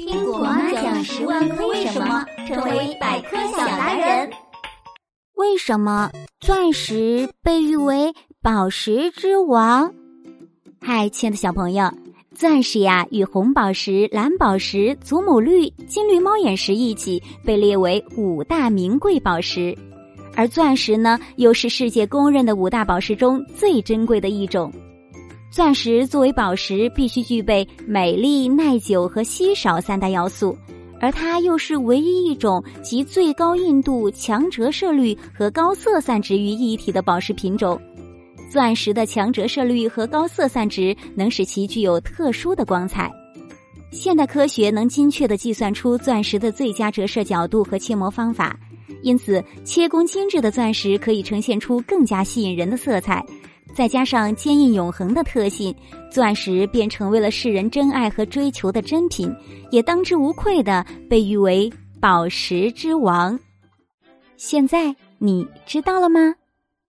听果妈讲十万个为什么，成为百科小达人。为什么钻石被誉为宝石之王？嗨，亲爱的小朋友，钻石呀，与红宝石、蓝宝石、祖母绿、金绿猫眼石一起被列为五大名贵宝石，而钻石呢，又是世界公认的五大宝石中最珍贵的一种。钻石作为宝石，必须具备美丽、耐久和稀少三大要素，而它又是唯一一种集最高硬度、强折射率和高色散值于一体的宝石品种。钻石的强折射率和高色散值能使其具有特殊的光彩。现代科学能精确地计算出钻石的最佳折射角度和切磨方法，因此切工精致的钻石可以呈现出更加吸引人的色彩。再加上坚硬永恒的特性，钻石便成为了世人珍爱和追求的珍品，也当之无愧的被誉为宝石之王。现在你知道了吗？